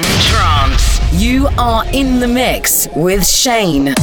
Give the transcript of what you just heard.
in trance. You are in the mix with Shane.